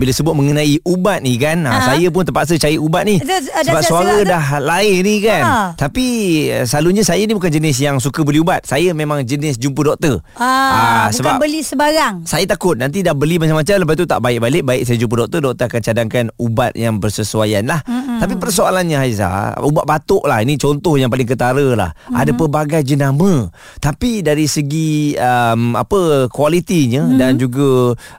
Bila sebut mengenai ubat ni kan ha. Ha. saya pun terpaksa cari ubat ni Itu, uh, sebab suara selak tu. dah lain ni kan Ha. tapi eh, selalunya saya ni bukan jenis yang suka beli ubat saya memang jenis jumpa doktor Ah, Ah, bukan sebab beli sebarang. saya takut nanti dah beli macam-macam lepas tu tak baik balik baik saya jumpa doktor doktor akan cadangkan ubat yang bersesuaian lah mm-hmm. tapi persoalannya Haiza ubat batuk lah ini contoh yang paling ketara lah mm-hmm. ada pelbagai jenama tapi dari segi um, apa kualitinya mm-hmm. dan juga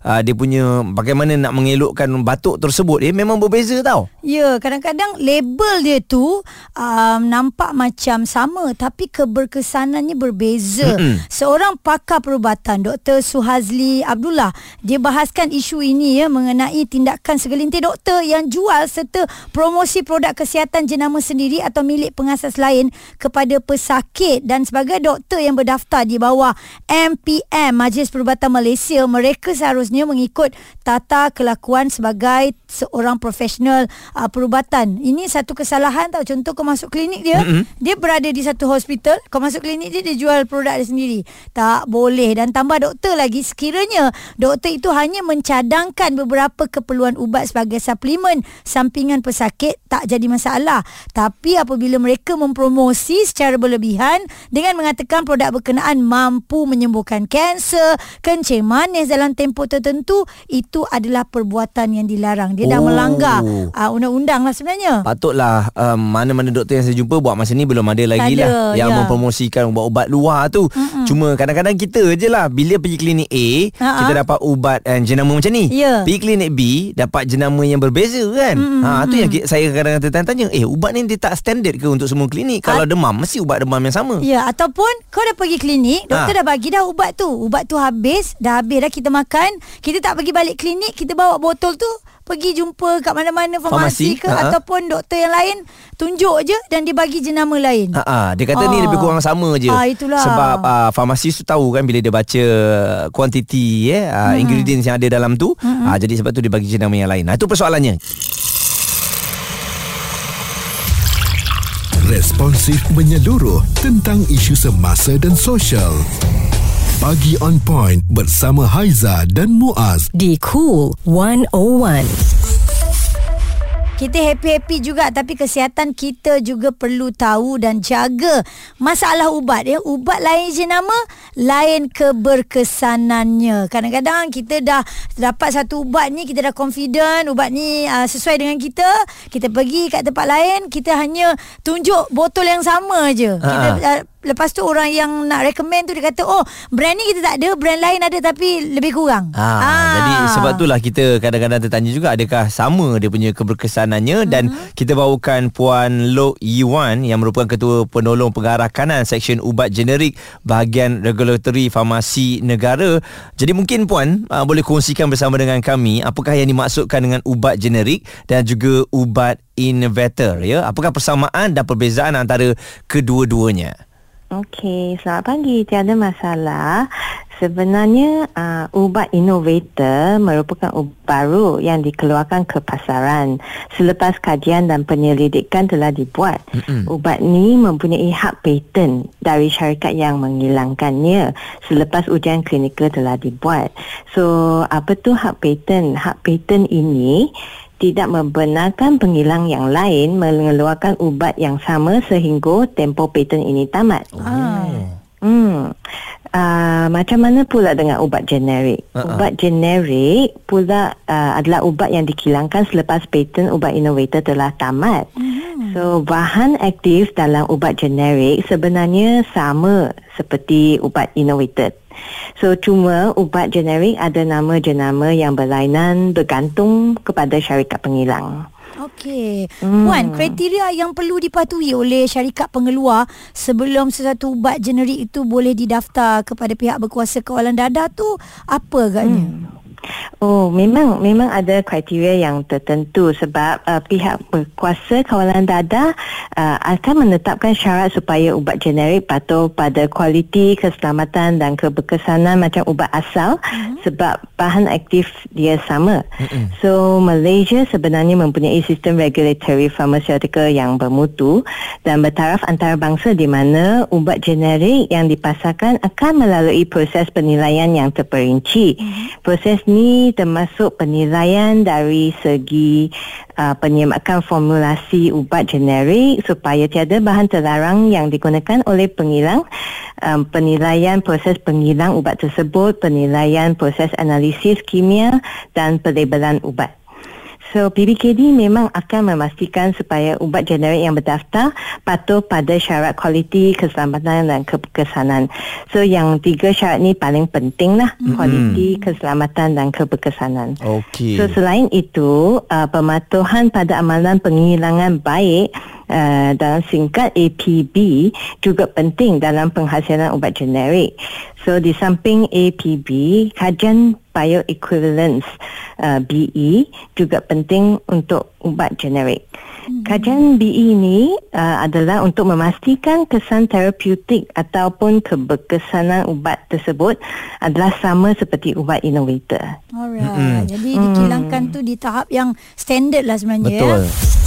uh, dia punya bagaimana nak mengelokkan batuk tersebut eh memang berbeza tau Ya, kadang-kadang label dia tu um, nampak macam sama tapi keberkesanannya berbeza. Mm-mm. Seorang pakar perubatan, Dr. Suhazli Abdullah, dia bahaskan isu ini ya mengenai tindakan segelintir doktor yang jual serta promosi produk kesihatan jenama sendiri atau milik pengasas lain kepada pesakit dan sebagai doktor yang berdaftar di bawah MPM Majlis Perubatan Malaysia, mereka seharusnya mengikut tata kelakuan sebagai seorang profesional uh, perubatan. Ini satu kesalahan tau. Contoh kau masuk klinik dia, mm-hmm. dia berada di satu hospital, kau masuk klinik dia dia jual produk dia sendiri. Tak boleh dan tambah doktor lagi sekiranya doktor itu hanya mencadangkan beberapa keperluan ubat sebagai suplemen sampingan pesakit tak jadi masalah. Tapi apabila mereka mempromosi secara berlebihan dengan mengatakan produk berkenaan mampu menyembuhkan kanser, kencing manis dalam tempoh tertentu, itu adalah perbuatan yang dilarang. Dia dah Oh. melanggar uh, undang-undang lah sebenarnya. Patutlah um, mana-mana doktor yang saya jumpa buat masa ni belum ada lagi lah yang ya. mempromosikan ubat-ubat luar tu. Mm-mm. Cuma kadang-kadang kita je lah bila pergi klinik A Ha-ha. kita dapat ubat and jenama macam ni. Ya. Pergi klinik B dapat jenama yang berbeza kan. Mm-mm. Ha tu yang saya kadang-kadang tertanya-tanya, eh ubat ni dia tak standard ke untuk semua klinik? Kalau demam mesti ubat demam yang sama. Ya, ataupun kau dah pergi klinik, doktor Ha. dah bagi dah ubat tu. Ubat tu habis, dah habis dah kita makan. Kita tak pergi balik klinik, kita bawa botol tu pergi jumpa kat mana-mana farmasi, Farmasi, ke ha. ataupun doktor yang lain tunjuk je dan dia bagi jenama lain. Ha ah, dia kata ni Ah. lebih kurang sama je. Ah, itulah. Sebab ah, farmasis tu tahu kan bila dia baca kuantiti ya, ah, Hmm. ingredients yang ada dalam tu, ah, jadi sebab tu dia bagi jenama yang lain. Nah, itu persoalannya. Responsif menyeluruh tentang isu semasa dan sosial. Pagi on point bersama Haiza dan Muaz. Di Cool 101. Kita happy-happy juga tapi kesihatan kita juga perlu tahu dan jaga masalah ubat ya. Ubat lain jenama, lain keberkesanannya. Kadang-kadang kita dah dapat satu ubat ni, kita dah confident ubat ni uh, sesuai dengan kita. Kita pergi kat tempat lain, kita hanya tunjuk botol yang sama je. Kita uh, Lepas tu orang yang nak recommend tu dia kata oh brand ni kita tak ada brand lain ada tapi lebih kurang. Ah, Ah. Jadi sebab itulah kita kadang-kadang tertanya juga adakah sama dia punya keberkesanannya dan Mhm. kita bawakan Puan Lok Yiwan yang merupakan Ketua Penolong Pengarah Kanan Seksyen Ubat Generik Bahagian Regulatory Farmasi Negara. Jadi mungkin Puan uh, boleh kongsikan bersama dengan kami apakah yang dimaksudkan dengan ubat generik dan juga ubat innovator ya. Apakah persamaan dan perbezaan antara kedua-duanya? Okey, selamat pagi. Tiada masalah. Sebenarnya uh, ubat innovator merupakan ubat baru yang dikeluarkan ke pasaran selepas kajian dan penyelidikan telah dibuat. Mm-mm. Ubat ni mempunyai hak paten dari syarikat yang menghilangkannya selepas ujian klinikal telah dibuat. So, apa tu hak paten? Hak paten ini tidak membenarkan penghilang yang lain mengeluarkan ubat yang sama sehingga tempoh paten ini tamat. Ah. Hmm. Uh, macam mana pula dengan ubat generik? Uh-uh. Ubat generik pula uh, adalah ubat yang dikilangkan selepas paten ubat innovator telah tamat. Hmm. So, bahan aktif dalam ubat generik sebenarnya sama seperti ubat innovator. So, cuma ubat generik ada nama jenama yang berlainan bergantung kepada syarikat penghilang. Okey. Hmm. Puan, kriteria yang perlu dipatuhi oleh syarikat pengeluar sebelum sesuatu ubat generik itu boleh didaftar kepada pihak berkuasa kawalan dadah tu apa agaknya? Hmm. Oh, memang memang ada kriteria yang tertentu sebab uh, pihak berkuasa kawalan dadah uh, akan menetapkan syarat supaya ubat generik patuh pada kualiti, keselamatan dan keberkesanan macam ubat asal mm-hmm. sebab bahan aktif dia sama. Mm-hmm. So, Malaysia sebenarnya mempunyai sistem regulatory pharmaceutical yang bermutu dan bertaraf antarabangsa di mana ubat generik yang dipasarkan akan melalui proses penilaian yang terperinci. Mm-hmm. Proses ni termasuk penilaian dari segi uh, penyemakan formulasi ubat generik supaya tiada bahan terlarang yang digunakan oleh pengilang. Um, penilaian proses pengilang ubat tersebut penilaian proses analisis kimia dan pelabelan ubat So PBKD memang akan memastikan supaya ubat generik yang berdaftar patuh pada syarat kualiti, keselamatan dan keberkesanan. So yang tiga syarat ni paling penting lah. Mm-hmm. Kualiti, keselamatan dan keberkesanan. Okay. So selain itu, uh, pematuhan pada amalan penghilangan baik uh, dalam singkat APB juga penting dalam penghasilan ubat generik. So di samping APB, kajian bioequivalence uh, BE juga penting untuk ubat generik. Hmm. Kajian BE ini uh, adalah untuk memastikan kesan terapeutik ataupun keberkesanan ubat tersebut adalah sama seperti ubat innovator. Alright. Mm-hmm. Jadi dikilangkan hmm. tu di tahap yang standard lah sebenarnya. Ya. Betul. Ya?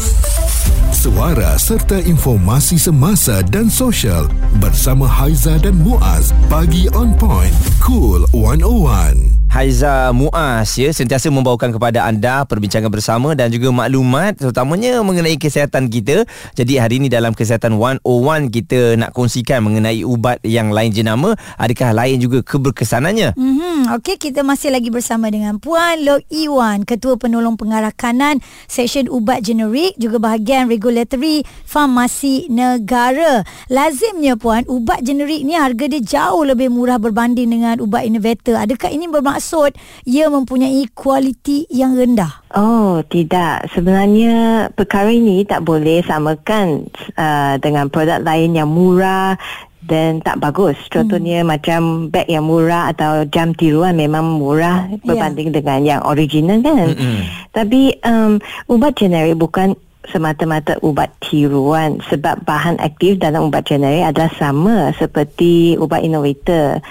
suara serta informasi semasa dan sosial bersama Haiza dan Muaz bagi on point cool 101 Haiza Muaz ya sentiasa membawakan kepada anda perbincangan bersama dan juga maklumat terutamanya mengenai kesihatan kita. Jadi hari ini dalam kesihatan 101 kita nak kongsikan mengenai ubat yang lain jenama adakah lain juga keberkesanannya. Mhm okey kita masih lagi bersama dengan Puan Lok Iwan ketua penolong pengarah kanan seksyen ubat generik juga bahagian regulatory farmasi negara. Lazimnya puan ubat generik ni harga dia jauh lebih murah berbanding dengan ubat innovator. Adakah ini bermaksud bermaksud ia mempunyai kualiti yang rendah? Oh, tidak. Sebenarnya perkara ini tak boleh samakan uh, dengan produk lain yang murah dan tak bagus. Contohnya hmm. macam beg yang murah atau jam tiruan memang murah ya. berbanding yeah. dengan yang original kan. Mm-hmm. Tapi um, ubat generik bukan semata-mata ubat tiruan sebab bahan aktif dalam ubat generik adalah sama seperti ubat innovator.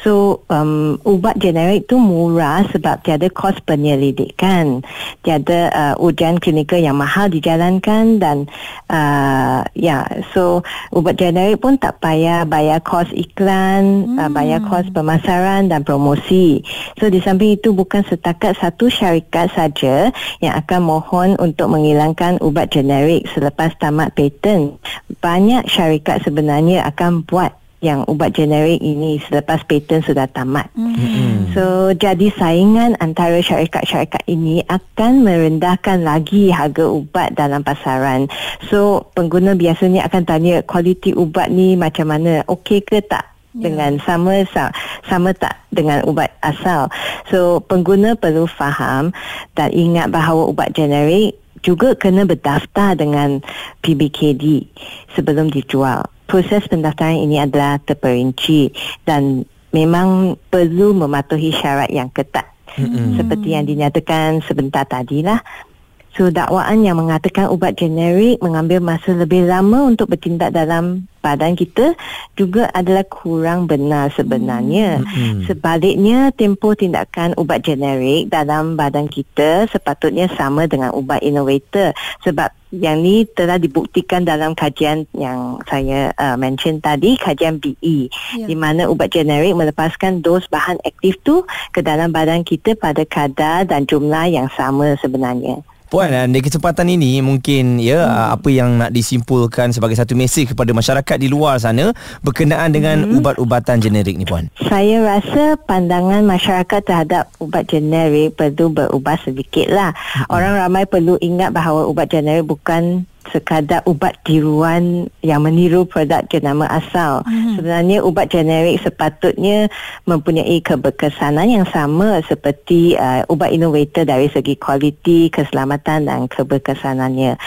So, um, ubat generik tu murah sebab tiada kos penyelidikan. Tiada uh, ujian klinikal yang mahal dijalankan dan uh, ya, yeah, so ubat generik pun tak payah bayar kos iklan, uh, hmm. uh, bayar kos pemasaran dan promosi. So, di samping itu bukan setakat satu syarikat saja yang akan mohon untuk menghilangkan ubat ubat generik selepas tamat paten. Banyak syarikat sebenarnya akan buat yang ubat generik ini selepas paten sudah tamat. Mm-hmm. So jadi saingan antara syarikat-syarikat ini akan merendahkan lagi harga ubat dalam pasaran. So pengguna biasanya akan tanya kualiti ubat ni macam mana? Okey ke tak? Yeah. dengan sama sama tak dengan ubat asal. So pengguna perlu faham dan ingat bahawa ubat generik juga kena berdaftar dengan PBKD sebelum dijual. Proses pendaftaran ini adalah terperinci dan memang perlu mematuhi syarat yang ketat. Mm-hmm. Seperti yang dinyatakan sebentar tadilah. So dakwaan yang mengatakan ubat generik mengambil masa lebih lama untuk bertindak dalam badan kita juga adalah kurang benar sebenarnya. Hmm. Sebaliknya, tempoh tindakan ubat generik dalam badan kita sepatutnya sama dengan ubat innovator sebab yang ni telah dibuktikan dalam kajian yang saya uh, mention tadi, kajian BE ya. di mana ubat generik melepaskan dos bahan aktif tu ke dalam badan kita pada kadar dan jumlah yang sama sebenarnya. Puan, eh, di kesempatan ini mungkin ya hmm. apa yang nak disimpulkan sebagai satu mesej kepada masyarakat di luar sana berkenaan dengan hmm. ubat-ubatan generik ni puan. Saya rasa pandangan masyarakat terhadap ubat generik perlu berubah sedikitlah. Hmm. Orang ramai perlu ingat bahawa ubat generik bukan sekadar ubat tiruan yang meniru produk jenama asal. Hmm. Sebenarnya ubat generik sepatutnya mempunyai keberkesanan yang sama seperti uh, ubat innovator dari segi kualiti, keselamatan dan keberkesanannya.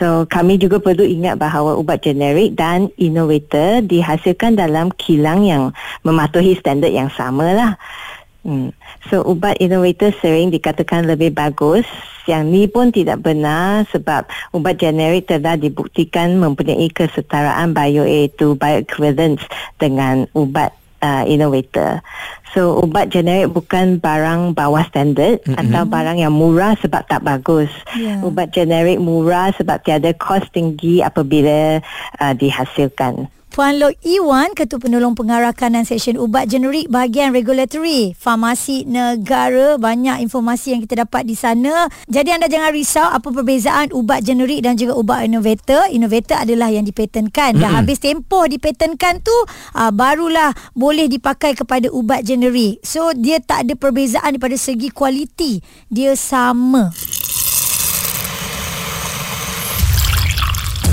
So kami juga perlu ingat bahawa ubat generik dan innovator dihasilkan dalam kilang yang mematuhi standard yang sama lah. Hmm. So ubat innovator sering dikatakan lebih bagus. Yang ni pun tidak benar sebab ubat generik telah dibuktikan mempunyai kesetaraan bio iaitu bioequivalence dengan ubat uh, innovator. So ubat generik bukan barang bawah standard mm-hmm. atau barang yang murah sebab tak bagus. Yeah. Ubat generik murah sebab tiada kos tinggi apabila uh, dihasilkan. Puan Lok Iwan, Ketua Penolong Pengarah Kanan Seksyen Ubat Generik Bahagian Regulatory Farmasi Negara. Banyak informasi yang kita dapat di sana. Jadi anda jangan risau apa perbezaan ubat generik dan juga ubat innovator. Innovator adalah yang dipatenkan. Dah habis tempoh dipatenkan tu, uh, barulah boleh dipakai kepada ubat generik. So dia tak ada perbezaan daripada segi kualiti. Dia sama.